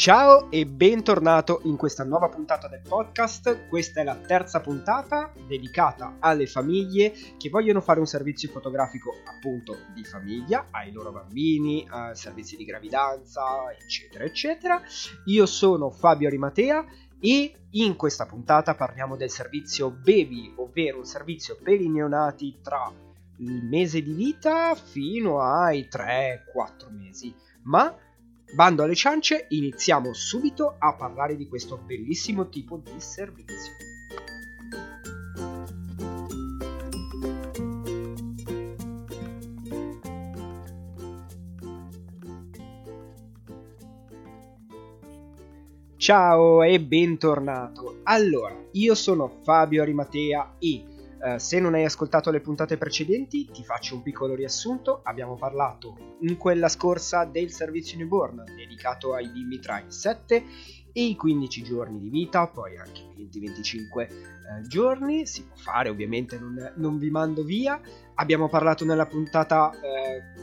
Ciao e bentornato in questa nuova puntata del podcast. Questa è la terza puntata dedicata alle famiglie che vogliono fare un servizio fotografico appunto di famiglia, ai loro bambini, a servizi di gravidanza, eccetera, eccetera. Io sono Fabio Rimatea e in questa puntata parliamo del servizio Baby, ovvero un servizio per i neonati tra il mese di vita fino ai 3-4 mesi. Ma bando alle ciance, iniziamo subito a parlare di questo bellissimo tipo di servizio. Ciao e bentornato. Allora, io sono Fabio Arimatea e Uh, se non hai ascoltato le puntate precedenti, ti faccio un piccolo riassunto. Abbiamo parlato in quella scorsa del servizio newborn dedicato ai bimbi tra i 7 e i 15 giorni di vita, poi anche 20-25 eh, giorni. Si può fare, ovviamente, non, non, vi mando via. Abbiamo parlato nella puntata eh,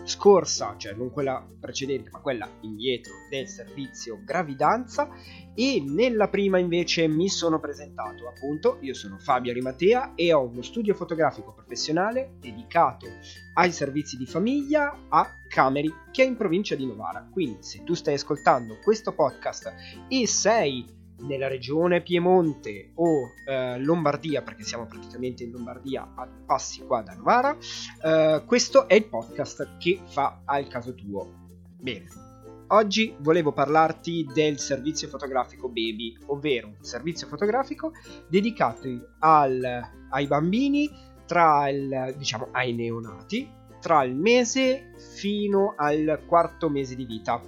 scorsa, cioè non quella precedente, ma quella indietro del servizio gravidanza e nella prima invece mi sono presentato appunto, io sono Fabio Rimatea e ho uno studio fotografico professionale dedicato ai servizi di famiglia a Cameri che è in provincia di Novara. Quindi se tu stai ascoltando questo podcast e sei nella regione Piemonte o eh, Lombardia, perché siamo praticamente in Lombardia a passi qua da Novara, eh, questo è il podcast che fa al caso tuo. Bene, Oggi volevo parlarti del servizio fotografico Baby, ovvero un servizio fotografico dedicato al, ai bambini tra il, diciamo, ai neonati tra il mese fino al quarto mese di vita.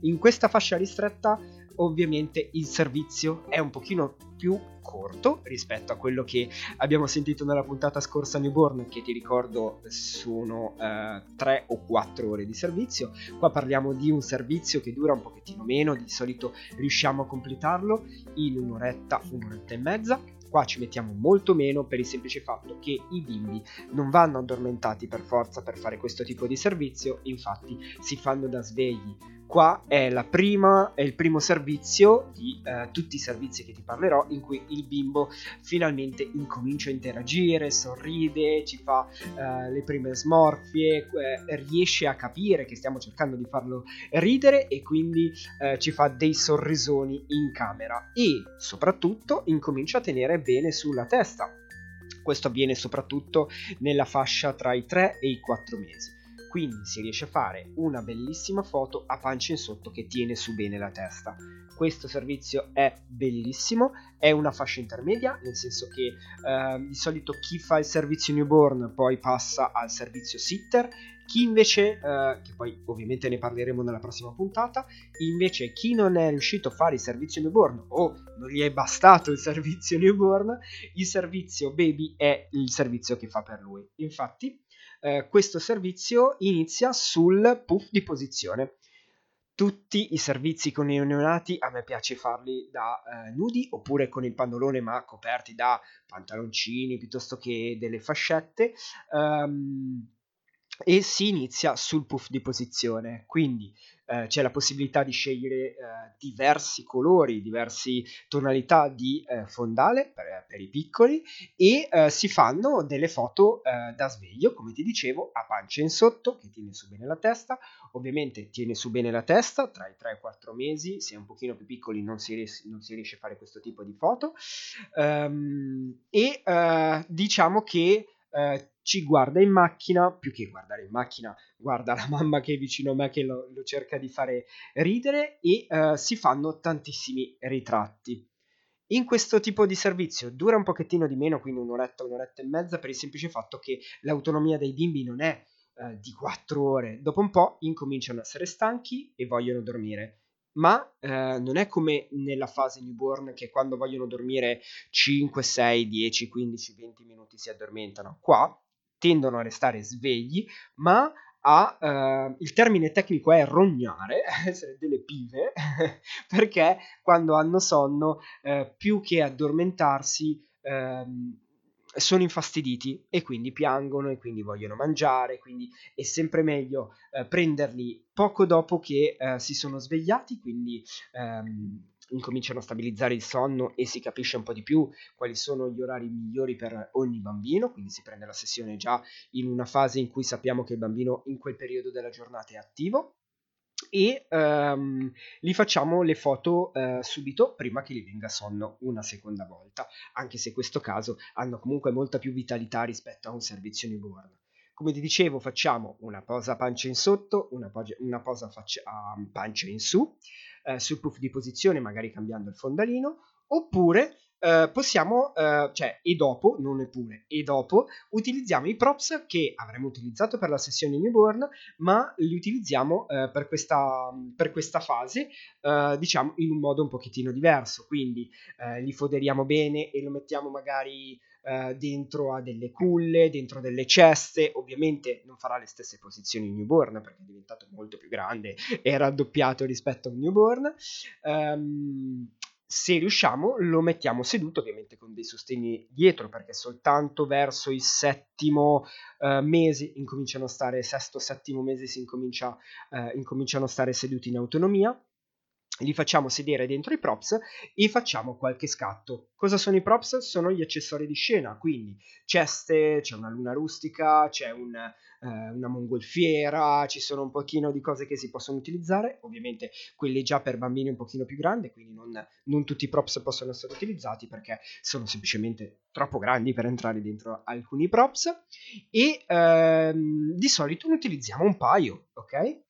In questa fascia ristretta ovviamente il servizio è un pochino più corto rispetto a quello che abbiamo sentito nella puntata scorsa Newborn che ti ricordo sono eh, 3 o 4 ore di servizio. Qua parliamo di un servizio che dura un pochettino meno di solito riusciamo a completarlo in un'oretta un'oretta e mezza. Qua ci mettiamo molto meno per il semplice fatto che i bimbi non vanno addormentati per forza per fare questo tipo di servizio, infatti si fanno da svegli Qua è, prima, è il primo servizio di eh, tutti i servizi che ti parlerò in cui il bimbo finalmente incomincia a interagire, sorride, ci fa eh, le prime smorfie, eh, riesce a capire che stiamo cercando di farlo ridere e quindi eh, ci fa dei sorrisoni in camera e soprattutto incomincia a tenere bene sulla testa. Questo avviene soprattutto nella fascia tra i 3 e i 4 mesi quindi si riesce a fare una bellissima foto a pancia in sotto che tiene su bene la testa. Questo servizio è bellissimo, è una fascia intermedia, nel senso che eh, di solito chi fa il servizio newborn poi passa al servizio sitter, chi invece, eh, che poi ovviamente ne parleremo nella prossima puntata, invece chi non è riuscito a fare il servizio newborn o non gli è bastato il servizio newborn, il servizio baby è il servizio che fa per lui. Infatti, eh, questo servizio inizia sul puff di posizione. Tutti i servizi con i neonati a me piace farli da eh, nudi oppure con il pannolone ma coperti da pantaloncini piuttosto che delle fascette. Um, e si inizia sul puff di posizione, quindi eh, c'è la possibilità di scegliere eh, diversi colori, diverse tonalità di eh, fondale per, per, i piccoli e eh, si fanno delle foto eh, da sveglio, come ti dicevo, a pancia in sotto che tiene su bene la testa, ovviamente tiene su bene la testa tra i 3 e i 4 mesi, se è un pochino più piccoli non si, ries- non si riesce a fare questo tipo di foto. Um, e eh, diciamo che ci guarda in macchina, più che guardare in macchina, guarda la mamma che è vicino a me che lo, lo cerca di fare ridere e eh, si fanno tantissimi ritratti. In questo tipo di servizio dura un pochettino di meno, quindi un'oretta, un'oretta e mezza, per il semplice fatto che l'autonomia dei bimbi non è eh, di 4 ore. Dopo un po' incominciano a essere stanchi e vogliono dormire ma eh, non è come nella fase newborn che quando vogliono dormire 5, 6, 10, 15, 20 minuti si addormentano. Qua tendono a restare svegli, ma a, uh, il termine tecnico è rognare, essere delle pive, perché quando hanno sonno, uh, più che addormentarsi, uh, sono infastiditi e quindi piangono e quindi vogliono mangiare, quindi è sempre meglio eh, prenderli poco dopo che eh, si sono svegliati, quindi ehm, incominciano a stabilizzare il sonno e si capisce un po' di più quali sono gli orari migliori per ogni bambino, quindi si prende la sessione già in una fase in cui sappiamo che il bambino in quel periodo della giornata è attivo e um, gli facciamo le foto uh, subito prima che gli venga sonno una seconda volta, anche se in questo caso hanno comunque molta più vitalità rispetto a un servizio newborn. Come ti dicevo, facciamo una posa pancia in sotto, una, posa, una posa faccia, uh, pancia in su, uh, sul puff di posizione, magari cambiando il fondalino, oppure Uh, possiamo, uh, cioè, e dopo, non eppure, e dopo, utilizziamo i props che avremmo utilizzato per la sessione newborn, ma li utilizziamo uh, per, questa, per, questa, fase, diciamo, in un modo un pochettino diverso. Quindi li foderiamo bene e lo mettiamo magari dentro a delle culle, dentro delle ceste. Ovviamente non farà le stesse posizioni newborn perché è diventato molto più grande e raddoppiato rispetto a un newborn. Um, se riusciamo lo mettiamo seduto ovviamente con dei sostegni dietro perché soltanto verso il settimo uh, mese incominciano a stare sesto settimo mese si incomincia, uh, incominciano a stare seduti in autonomia li facciamo sedere dentro i props e facciamo qualche scatto. Cosa sono i props? Sono gli accessori di scena, quindi ceste, c'è una luna rustica, c'è un, eh, una mongolfiera, ci sono un pochino di cose che si possono utilizzare, ovviamente quelli già per bambini un pochino più grandi, quindi non, non tutti i props possono essere utilizzati perché sono semplicemente troppo grandi per entrare dentro alcuni props e ehm, di solito ne utilizziamo un paio, ok?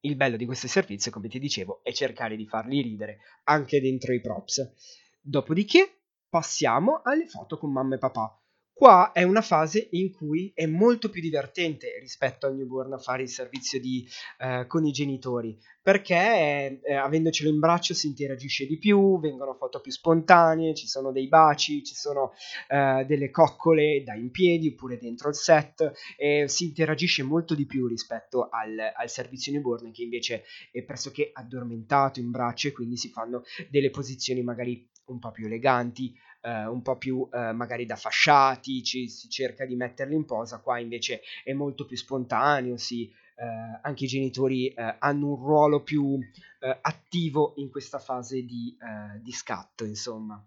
Il bello di questo servizio, come ti dicevo, è cercare di farli ridere anche dentro i props. Dopodiché passiamo alle foto con mamma e papà. Qua è una fase in cui è molto più divertente rispetto al newborn fare il servizio di, eh, con i genitori, perché eh, avendocelo in braccio si interagisce di più, vengono foto più spontanee, ci sono dei baci, ci sono eh, delle coccole da in piedi oppure dentro il set, si interagisce molto di più rispetto al, al servizio newborn che invece è pressoché addormentato in braccio e quindi si fanno delle posizioni magari un po' più eleganti, eh, un po' più eh, magari da fasciati, ci, si cerca di metterli in posa, qua invece è molto più spontaneo, si, eh, anche i genitori eh, hanno un ruolo più eh, attivo in questa fase di, di scatto, insomma.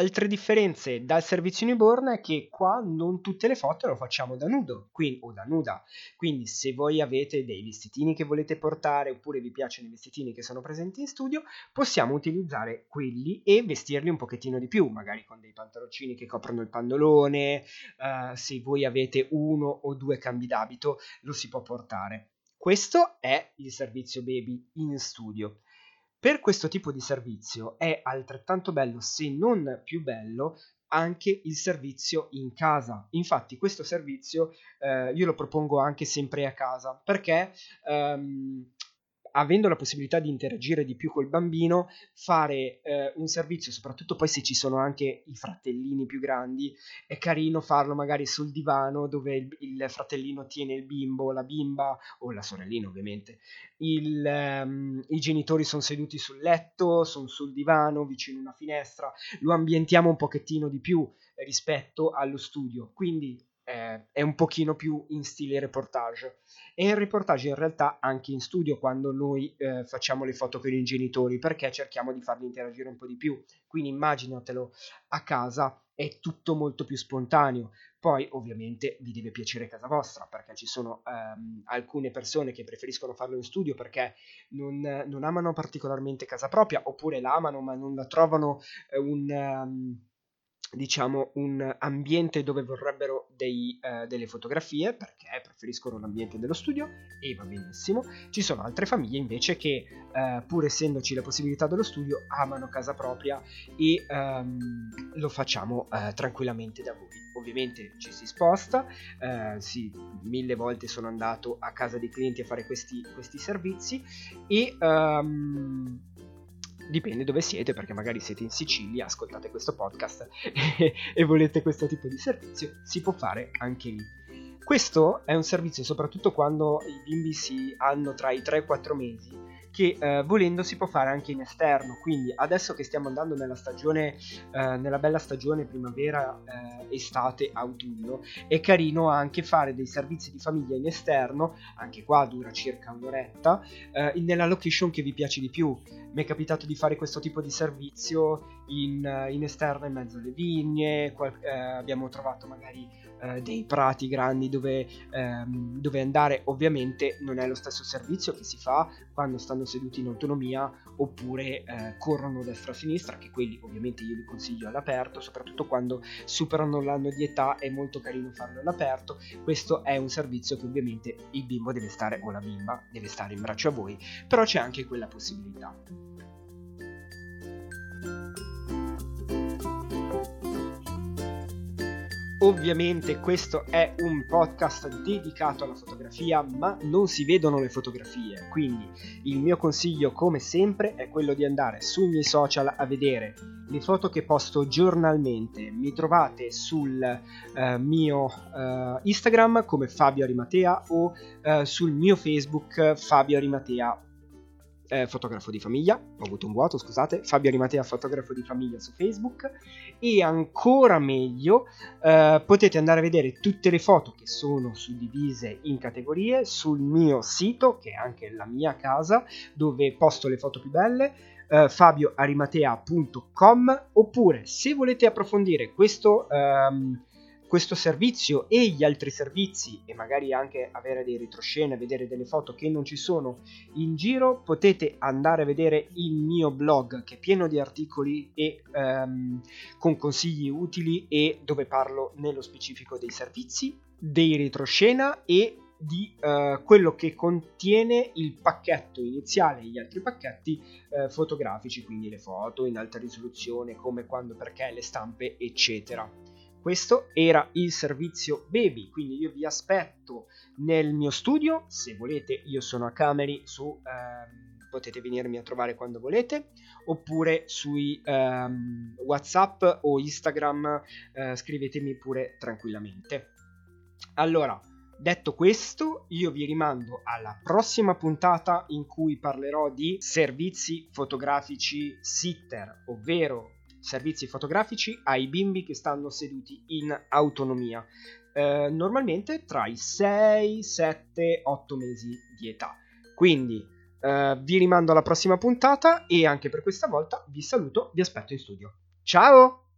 Altre differenze dal servizio newborn è che qua non tutte le foto le facciamo da nudo quindi, o da nuda, quindi se voi avete dei vestitini che volete portare oppure vi piacciono i vestitini che sono presenti in studio, possiamo utilizzare quelli e vestirli un pochettino di più, magari con dei pantaloncini che coprono il pandolone, uh, se voi avete uno o due cambi d'abito lo si può portare. Questo è il servizio baby in studio. Per questo tipo di servizio è altrettanto bello, se non più bello, anche il servizio in casa. Infatti questo servizio eh, io lo propongo anche sempre a casa perché ehm, avendo la possibilità di interagire di più col bambino, fare eh, un servizio, soprattutto poi se ci sono anche i fratellini più grandi, è carino farlo magari sul divano dove il, il fratellino tiene il bimbo, la bimba o la sorellina ovviamente. Il, um, I genitori sono seduti sul letto, sono sul divano, vicino a una finestra, lo ambientiamo un pochettino di più rispetto allo studio. Quindi è un pochino più in stile reportage. E il reportage in realtà anche in studio quando noi eh, facciamo le foto con i genitori perché cerchiamo di farli interagire un po' di più. Quindi immaginatelo a casa, è tutto molto più spontaneo. Poi ovviamente vi deve piacere casa vostra perché ci sono ehm, alcune persone che preferiscono farlo in studio perché non, non, amano particolarmente casa propria oppure la amano ma non la trovano eh, un... Um, diciamo un ambiente dove vorrebbero dei, uh, delle fotografie perché preferiscono l'ambiente dello studio e va benissimo. Ci sono altre famiglie invece che uh, pur essendoci la possibilità dello studio amano casa propria e um, lo facciamo uh, tranquillamente da voi. Ovviamente ci si sposta sì, mille volte sono andato a casa dei clienti a fare questi, questi servizi e um, dipende dove siete, perché magari siete in Sicilia, ascoltate questo podcast e, e volete questo tipo di servizio, si può fare anche lì. Questo è un servizio soprattutto quando i bimbi si hanno tra i 3 e i 4 mesi che eh, volendo si può fare anche in esterno. Quindi adesso che stiamo andando nella stagione, eh, nella bella stagione primavera, eh, estate, autunno, è carino anche fare dei servizi di famiglia in esterno, anche qua dura circa un'oretta, eh, nella location che vi piace di più. Mi è capitato di fare questo tipo di servizio in, in esterno in mezzo alle vigne, qual- eh, abbiamo trovato magari eh, dei prati grandi dove, ehm, dove, andare. Ovviamente non è lo stesso servizio che si fa quando stanno seduti in autonomia oppure eh, corrono destra-sinistra, che quelli ovviamente io vi consiglio all'aperto, soprattutto quando superano l'anno di età è molto carino farlo all'aperto. Questo è un servizio che ovviamente il bimbo deve stare o la bimba deve stare in braccio a voi, però c'è anche quella possibilità. Ovviamente questo è un podcast dedicato alla fotografia, ma non si vedono le fotografie, quindi il mio consiglio come sempre è quello di andare sui miei social a vedere le foto che posto giornalmente. Mi trovate sul eh, mio eh, Instagram come Fabio Arimatea o eh, sul mio Facebook Fabio Arimatea eh, fotografo di famiglia, ho avuto un vuoto, scusate, Fabio Arimatea, fotografo di famiglia su Facebook. E ancora meglio eh, potete andare a vedere tutte le foto che sono suddivise in categorie sul mio sito, che è anche la mia casa, dove posto le foto più belle, eh, fabioarimatea.com oppure se volete approfondire questo... Ehm, questo servizio e gli altri servizi e magari anche avere dei retroscene, vedere delle foto che non ci sono in giro, potete andare a vedere il mio blog che è pieno di articoli e um, con consigli utili e dove parlo nello specifico dei servizi, dei retroscena e di uh, quello che contiene il pacchetto iniziale e gli altri pacchetti uh, fotografici, quindi le foto in alta risoluzione, come, quando, perché, le stampe, eccetera. Questo era il servizio Baby, quindi io vi aspetto nel mio studio, se volete io sono a Cameri, su, ehm, potete venirmi a trovare quando volete, oppure sui ehm, Whatsapp o Instagram eh, scrivetemi pure tranquillamente. Allora, detto questo, io vi rimando alla prossima puntata in cui parlerò di servizi fotografici sitter, ovvero servizi fotografici ai bimbi che stanno seduti in autonomia, eh, normalmente tra i 6, 7, 8 mesi di età. Quindi eh, vi rimando alla prossima puntata e anche per questa volta vi saluto, vi aspetto in studio. Ciao!